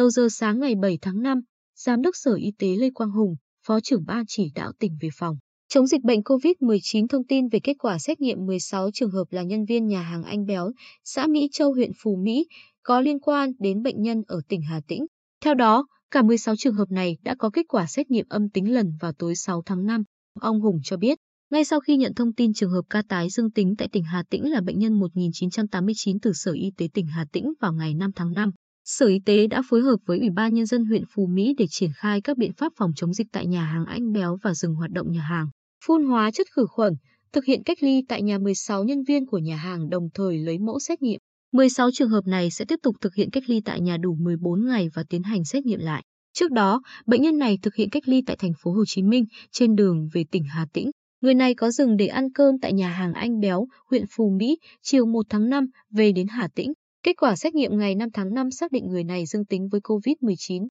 Đầu giờ sáng ngày 7 tháng 5, Giám đốc Sở Y tế Lê Quang Hùng, Phó trưởng Ban chỉ đạo tỉnh về phòng chống dịch bệnh COVID-19 thông tin về kết quả xét nghiệm 16 trường hợp là nhân viên nhà hàng Anh Béo, xã Mỹ Châu huyện Phú Mỹ, có liên quan đến bệnh nhân ở tỉnh Hà Tĩnh. Theo đó, cả 16 trường hợp này đã có kết quả xét nghiệm âm tính lần vào tối 6 tháng 5. Ông Hùng cho biết, ngay sau khi nhận thông tin trường hợp ca tái dương tính tại tỉnh Hà Tĩnh là bệnh nhân 1989 từ Sở Y tế tỉnh Hà Tĩnh vào ngày 5 tháng 5, Sở Y tế đã phối hợp với Ủy ban Nhân dân huyện Phú Mỹ để triển khai các biện pháp phòng chống dịch tại nhà hàng Anh Béo và dừng hoạt động nhà hàng, phun hóa chất khử khuẩn, thực hiện cách ly tại nhà 16 nhân viên của nhà hàng đồng thời lấy mẫu xét nghiệm. 16 trường hợp này sẽ tiếp tục thực hiện cách ly tại nhà đủ 14 ngày và tiến hành xét nghiệm lại. Trước đó, bệnh nhân này thực hiện cách ly tại thành phố Hồ Chí Minh trên đường về tỉnh Hà Tĩnh. Người này có dừng để ăn cơm tại nhà hàng Anh Béo, huyện Phù Mỹ, chiều 1 tháng 5 về đến Hà Tĩnh. Kết quả xét nghiệm ngày 5 tháng 5 xác định người này dương tính với COVID-19.